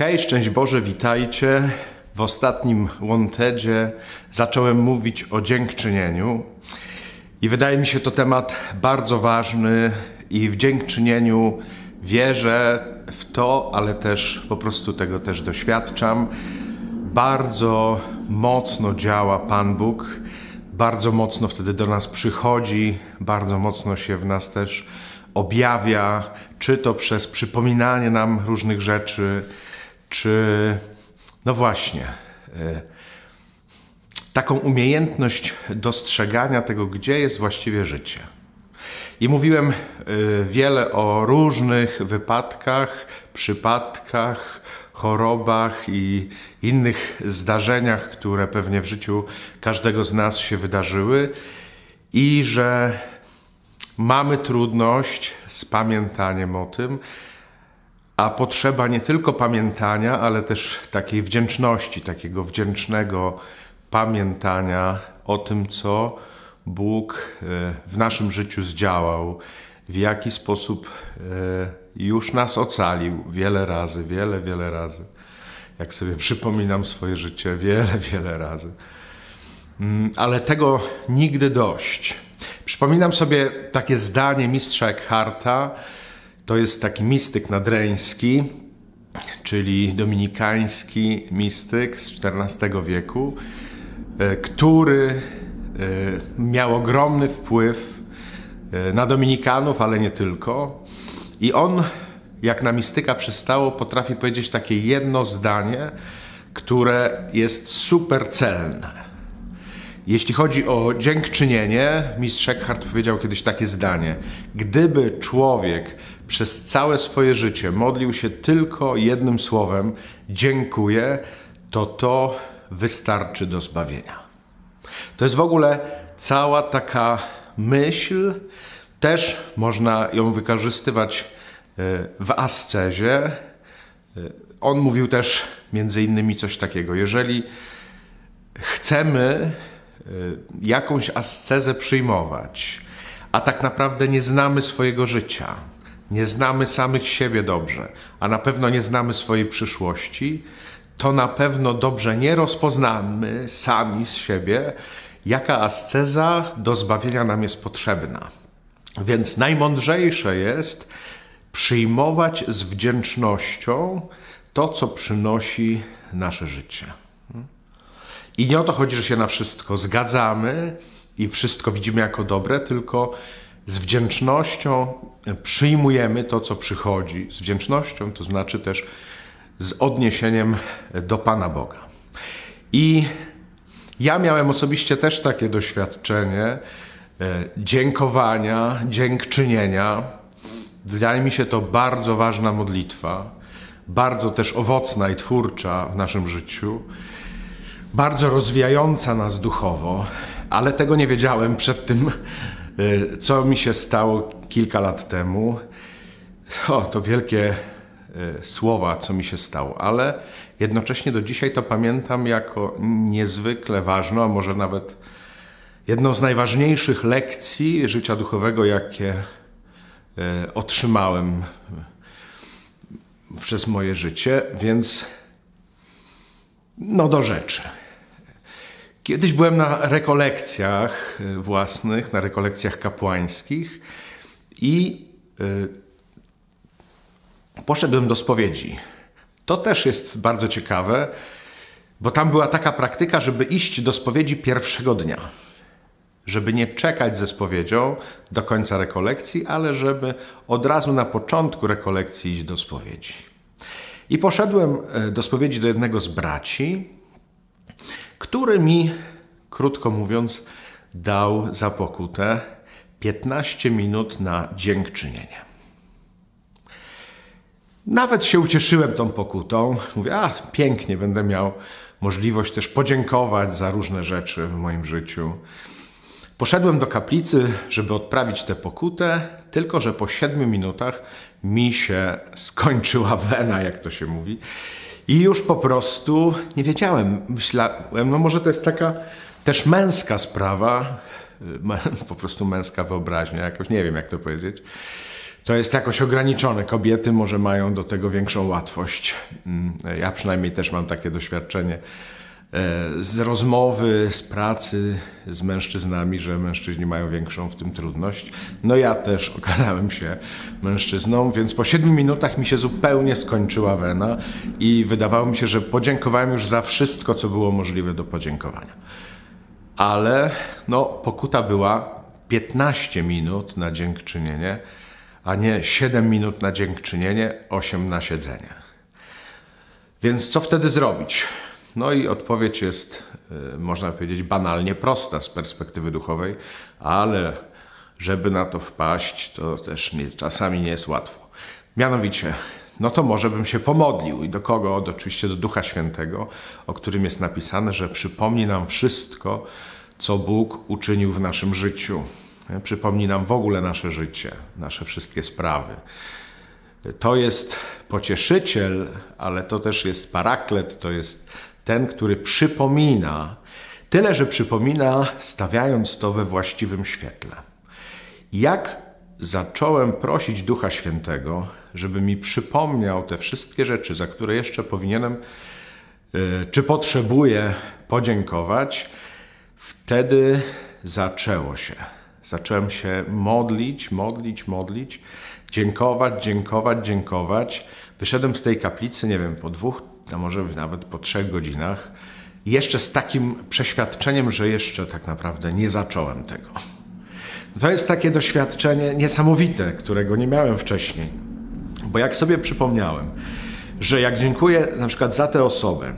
Hej, szczęść Boże, witajcie. W ostatnim Wantedzie zacząłem mówić o dziękczynieniu i wydaje mi się to temat bardzo ważny i w dziękczynieniu wierzę w to, ale też po prostu tego też doświadczam. Bardzo mocno działa Pan Bóg, bardzo mocno wtedy do nas przychodzi, bardzo mocno się w nas też objawia, czy to przez przypominanie nam różnych rzeczy, czy no właśnie, e, taką umiejętność dostrzegania tego, gdzie jest właściwie życie. I mówiłem e, wiele o różnych wypadkach, przypadkach, chorobach i innych zdarzeniach, które pewnie w życiu każdego z nas się wydarzyły, i że mamy trudność z pamiętaniem o tym, a potrzeba nie tylko pamiętania, ale też takiej wdzięczności, takiego wdzięcznego pamiętania o tym, co Bóg e, w naszym życiu zdziałał, w jaki sposób e, już nas ocalił wiele razy, wiele, wiele razy. Jak sobie przypominam swoje życie, wiele, wiele razy. Mm, ale tego nigdy dość. Przypominam sobie takie zdanie mistrza Eckharta, to jest taki mistyk nadreński, czyli dominikański mistyk z XIV wieku, e, który e, miał ogromny wpływ e, na Dominikanów, ale nie tylko. I on, jak na mistyka przystało, potrafi powiedzieć takie jedno zdanie, które jest super celne. Jeśli chodzi o dziękczynienie, mistrz Eckhart powiedział kiedyś takie zdanie: Gdyby człowiek przez całe swoje życie modlił się tylko jednym słowem dziękuję, to to wystarczy do zbawienia. To jest w ogóle cała taka myśl, też można ją wykorzystywać e, w ascezie. E, on mówił też między innymi coś takiego: jeżeli chcemy Y, jakąś ascezę przyjmować, a tak naprawdę nie znamy swojego życia, nie znamy samych siebie dobrze, a na pewno nie znamy swojej przyszłości, to na pewno dobrze nie rozpoznamy sami z siebie, jaka asceza do zbawienia nam jest potrzebna. Więc najmądrzejsze jest przyjmować z wdzięcznością to, co przynosi nasze życie. I nie o to chodzi, że się na wszystko zgadzamy i wszystko widzimy jako dobre, tylko z wdzięcznością przyjmujemy to, co przychodzi. Z wdzięcznością to znaczy też z odniesieniem do Pana Boga. I ja miałem osobiście też takie doświadczenie e, dziękowania, dziękczynienia. Wydaje mi się to bardzo ważna modlitwa, bardzo też owocna i twórcza w naszym życiu bardzo rozwijająca nas duchowo, ale tego nie wiedziałem przed tym, co mi się stało kilka lat temu. O, to wielkie y, słowa, co mi się stało, ale jednocześnie do dzisiaj to pamiętam jako niezwykle ważną, a może nawet jedną z najważniejszych lekcji życia duchowego, jakie y, otrzymałem przez moje życie, więc no do rzeczy. Kiedyś byłem na rekolekcjach e, własnych, na rekolekcjach kapłańskich i yy, poszedłem do spowiedzi. To też jest bardzo ciekawe, bo tam była taka praktyka, żeby iść do spowiedzi pierwszego dnia. Żeby nie czekać ze spowiedzią do końca rekolekcji, ale żeby od razu na początku rekolekcji iść do spowiedzi. I poszedłem e, do spowiedzi do jednego z braci, który mi, krótko mówiąc, dał za pokutę 15 minut na dziękczynienie. Nawet się ucieszyłem tą pokutą. Mówię, a pięknie, będę miał możliwość też podziękować za różne rzeczy w moim życiu. Poszedłem do kaplicy, żeby odprawić tę pokutę, tylko że po siedmiu minutach mi się skończyła wena, jak to się mówi. I już po prostu nie wiedziałem. Myślałem, no może to jest taka też męska sprawa, po prostu męska wyobraźnia, jakoś nie wiem jak to powiedzieć. to jest jakoś ograniczone. Kobiety może mają do tego większą łatwość. Mm, ja przynajmniej też mam takie doświadczenie e, z rozmowy, z pracy z mężczyznami, że mężczyźni mają większą w tym trudność. No ja też okazałem się mężczyzną, więc po siedmiu minutach mi się zupełnie skończyła wena i wydawało mi się, że podziękowałem już za wszystko, co było możliwe do podziękowania. Ale no, pokuta była 15 minut na dziękczynienie a nie 7 minut na dziękczynienie, 8 na siedzenie. Więc co wtedy zrobić? No i odpowiedź jest, y, można powiedzieć, banalnie prosta z perspektywy duchowej, ale żeby na to wpaść, to też nie, czasami nie jest łatwo. Mianowicie, no to może bym się pomodlił. I do kogo? Oczywiście do Ducha Świętego, o którym jest napisane, że przypomni nam wszystko, co Bóg uczynił w naszym życiu. Przypomni nam w ogóle nasze życie, nasze wszystkie sprawy. To jest pocieszyciel, ale to też jest paraklet, to jest ten, który przypomina, tyle że przypomina, stawiając to we właściwym świetle. Jak zacząłem prosić Ducha Świętego, żeby mi przypomniał te wszystkie rzeczy, za które jeszcze powinienem e, czy potrzebuję podziękować, wtedy zaczęło się. Zacząłem się modlić, modlić, modlić, dziękować, dziękować, dziękować. Wyszedłem z tej kaplicy, nie wiem, po dwóch, a może nawet po trzech godzinach, jeszcze z takim przeświadczeniem, że jeszcze tak naprawdę nie zacząłem tego. To jest takie doświadczenie niesamowite, którego nie miałem wcześniej. Bo jak sobie przypomniałem, że jak dziękuję na przykład za tę osobę,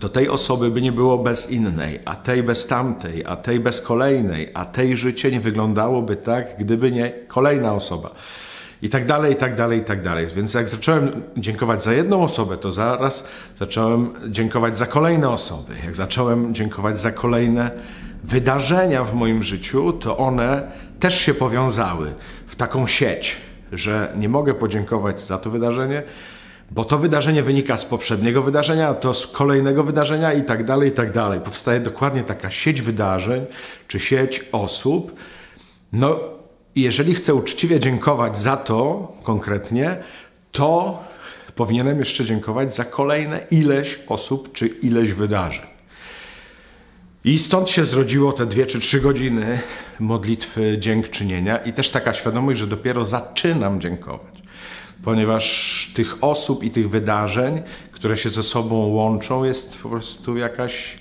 to tej osoby by nie było bez innej, a tej bez tamtej, a tej bez kolejnej, a tej życie nie wyglądałoby tak, gdyby nie kolejna osoba. I tak dalej, i tak dalej, i tak dalej. Więc jak zacząłem dziękować za jedną osobę, to zaraz zacząłem dziękować za kolejne osoby. Jak zacząłem dziękować za kolejne wydarzenia w moim życiu, to one też się powiązały w taką sieć, że nie mogę podziękować za to wydarzenie, bo to wydarzenie wynika z poprzedniego wydarzenia, to z kolejnego wydarzenia i tak dalej, i tak dalej. Powstaje dokładnie taka sieć wydarzeń, czy sieć osób. No, jeżeli chcę uczciwie dziękować za to konkretnie, to powinienem jeszcze dziękować za kolejne ileś osób, czy ileś wydarzeń. I stąd się zrodziło te dwie czy trzy godziny modlitwy dziękczynienia i też taka świadomość, że dopiero zaczynam dziękować ponieważ tych osób i tych wydarzeń, które się ze sobą łączą, jest po prostu jakaś,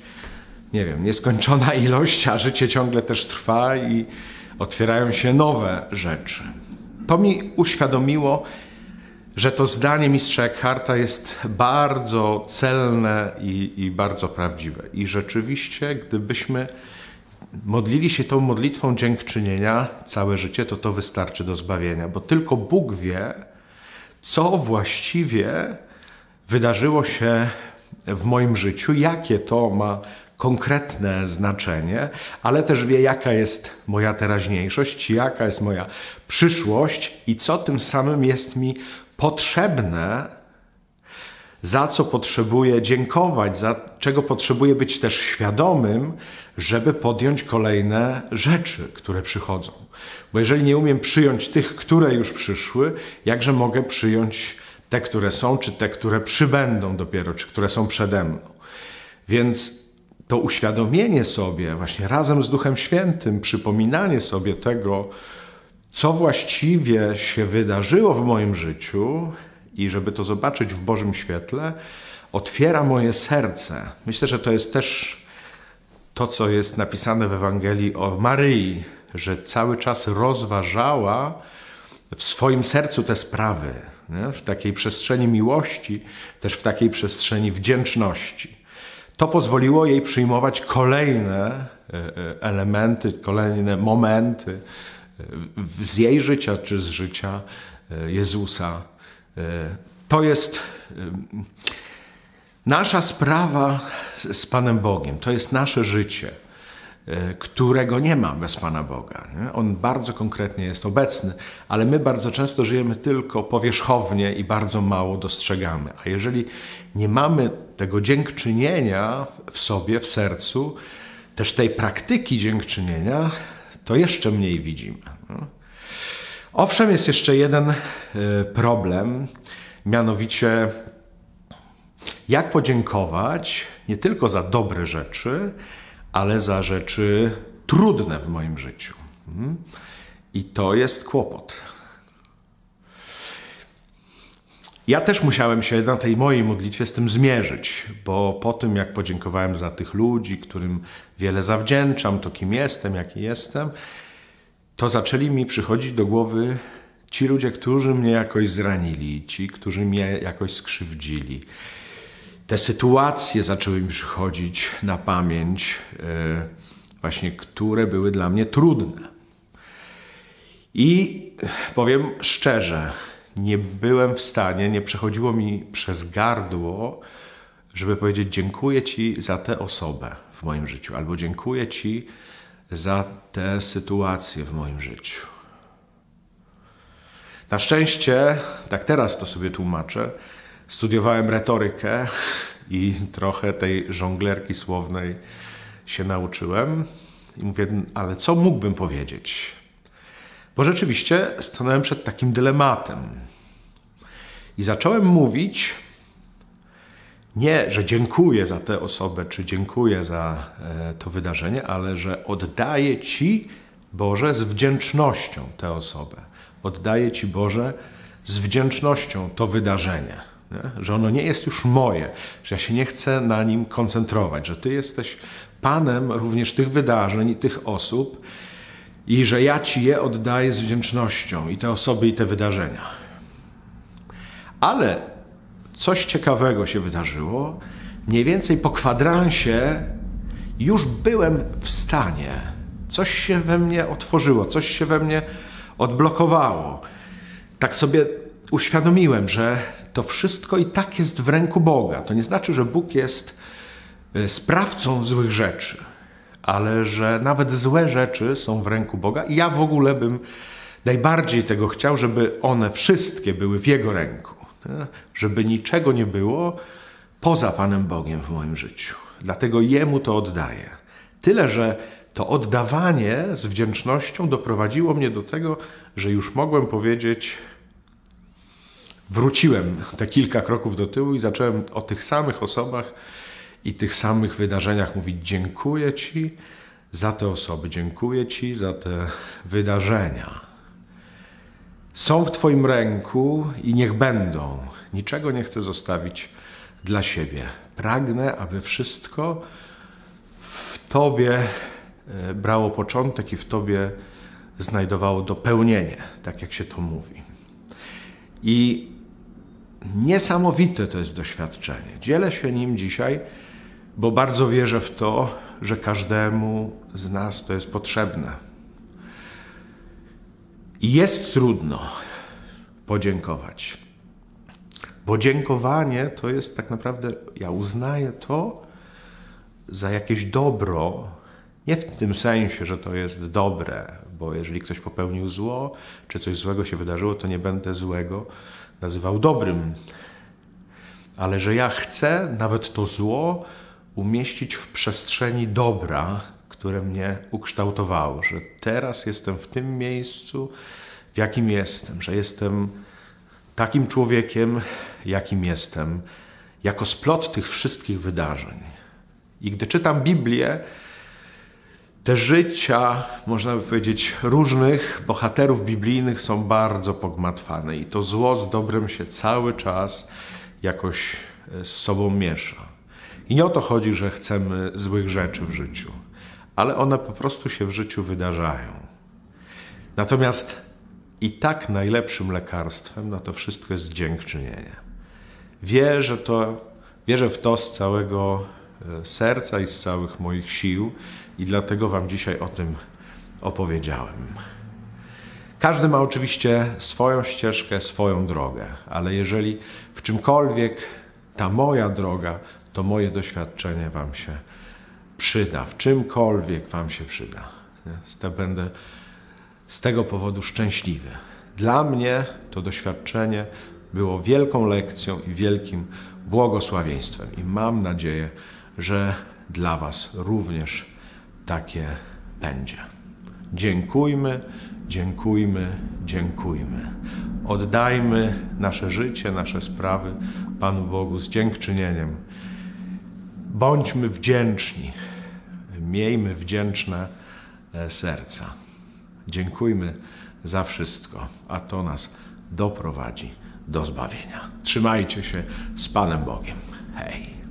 nie wiem, nieskończona ilość, a życie ciągle też trwa i otwierają się nowe rzeczy. To mi uświadomiło, że to zdanie mistrza Eckharta jest bardzo celne i, i bardzo prawdziwe. I rzeczywiście, gdybyśmy modlili się tą modlitwą dziękczynienia całe życie, to to wystarczy do zbawienia, bo tylko Bóg wie, co właściwie wydarzyło się w moim życiu, jakie to ma konkretne znaczenie, ale też wie, jaka jest moja teraźniejszość, jaka jest moja przyszłość i co tym samym jest mi potrzebne, za co potrzebuję dziękować, za czego potrzebuję być też świadomym, żeby podjąć kolejne rzeczy, które przychodzą. Bo jeżeli nie umiem przyjąć tych, które już przyszły, jakże mogę przyjąć te, które są, czy te, które przybędą dopiero, czy które są przede mną. Więc to uświadomienie sobie, właśnie razem z Duchem Świętym, przypominanie sobie tego, co właściwie się wydarzyło w moim życiu i żeby to zobaczyć w Bożym świetle, otwiera moje serce. Myślę, że to jest też to, co jest napisane w Ewangelii o Maryi, że cały czas rozważała w swoim sercu te sprawy, nie? w takiej przestrzeni miłości, też w takiej przestrzeni wdzięczności. To pozwoliło jej przyjmować kolejne e, e, elementy, kolejne momenty e, z jej życia czy z życia Jezusa. To jest nasza sprawa z Panem Bogiem, to jest nasze życie. E, którego nie ma bez Pana Boga. Nie? On bardzo konkretnie jest obecny, ale my bardzo często żyjemy tylko powierzchownie i bardzo mało dostrzegamy. A jeżeli nie mamy tego dziękczynienia w sobie, w sercu, też tej praktyki dziękczynienia, to jeszcze mniej widzimy. Owszem, jest jeszcze jeden y, problem, mianowicie jak podziękować nie tylko za dobre rzeczy, ale za rzeczy trudne w moim życiu. Mhm. I to jest kłopot. Ja też musiałem się na tej mojej modlitwie z tym zmierzyć, bo po tym, jak podziękowałem za tych ludzi, którym wiele zawdzięczam, to kim jestem, jaki jestem, to zaczęli mi przychodzić do głowy ci ludzie, którzy mnie jakoś zranili, ci, którzy mnie jakoś skrzywdzili. Te sytuacje zaczęły mi przychodzić na pamięć, e, właśnie które były dla mnie trudne. I powiem szczerze, nie byłem w stanie, nie przechodziło mi przez gardło, żeby powiedzieć: Dziękuję Ci za tę osobę w moim życiu, albo dziękuję Ci za tę sytuację w moim życiu. Na szczęście, tak teraz to sobie tłumaczę, studiowałem retorykę i trochę tej żonglerki słownej się nauczyłem. I mówię, ale co mógłbym powiedzieć? Bo rzeczywiście stanąłem przed takim dylematem. I zacząłem mówić nie, że dziękuję za tę osobę, czy dziękuję za e, to wydarzenie, ale że oddaję Ci, Boże, z wdzięcznością tę osobę. Oddaję Ci, Boże, z wdzięcznością to wydarzenie. Nie? Że ono nie jest już moje, że ja się nie chcę na nim koncentrować, że Ty jesteś Panem również tych wydarzeń i tych osób i że ja Ci je oddaję z wdzięcznością i te osoby, i te wydarzenia. Ale coś ciekawego się wydarzyło. Mniej więcej po kwadransie już byłem w stanie. Coś się we mnie otworzyło, coś się we mnie odblokowało. Tak sobie uświadomiłem, że to wszystko i tak jest w ręku Boga. To nie znaczy, że Bóg jest e, sprawcą złych rzeczy ale że nawet złe rzeczy są w ręku Boga i ja w ogóle bym najbardziej tego chciał, żeby one wszystkie były w Jego ręku. Żeby niczego nie było poza Panem Bogiem w moim życiu. Dlatego Jemu to oddaję. Tyle, że to oddawanie z wdzięcznością doprowadziło mnie do tego, że już mogłem powiedzieć, wróciłem te kilka kroków do tyłu i zacząłem o tych samych osobach i tych samych wydarzeniach mówić: Dziękuję Ci za te osoby, dziękuję Ci za te wydarzenia. Są w Twoim ręku i niech będą. Niczego nie chcę zostawić dla siebie. Pragnę, aby wszystko w Tobie e, brało początek i w Tobie znajdowało dopełnienie, tak jak się to mówi. I niesamowite to jest doświadczenie. Dzielę się nim dzisiaj bo bardzo wierzę w to, że każdemu z nas to jest potrzebne. I jest trudno podziękować. Bo dziękowanie to jest tak naprawdę, ja uznaję to za jakieś dobro, nie w tym sensie, że to jest dobre, bo jeżeli ktoś popełnił zło, czy coś złego się wydarzyło, to nie będę złego nazywał dobrym. Ale że ja chcę nawet to zło umieścić w przestrzeni dobra, które mnie ukształtowało, że teraz jestem w tym miejscu, w jakim jestem, że jestem takim człowiekiem, jakim jestem, jako splot tych wszystkich wydarzeń. I gdy czytam Biblię, te życia, można by powiedzieć, różnych bohaterów biblijnych są bardzo pogmatwane i to zło z dobrem się cały czas jakoś z sobą miesza. I nie o to chodzi, że chcemy złych rzeczy w życiu, ale one po prostu się w życiu wydarzają. Natomiast i tak najlepszym lekarstwem na to wszystko jest dziękczynienie. Wierzę, to, wierzę w to z całego e, serca i z całych moich sił i dlatego Wam dzisiaj o tym opowiedziałem. Każdy ma oczywiście swoją ścieżkę, swoją drogę, ale jeżeli w czymkolwiek ta moja droga to moje doświadczenie Wam się przyda, w czymkolwiek Wam się przyda. Będę z tego powodu szczęśliwy. Dla mnie to doświadczenie było wielką lekcją i wielkim błogosławieństwem. I mam nadzieję, że dla Was również takie będzie. Dziękujmy Dziękujmy, dziękujmy. Oddajmy nasze życie, nasze sprawy Panu Bogu z dziękczynieniem. Bądźmy wdzięczni, miejmy wdzięczne e, serca. Dziękujmy za wszystko, a to nas doprowadzi do zbawienia. Trzymajcie się z Panem Bogiem. Hej.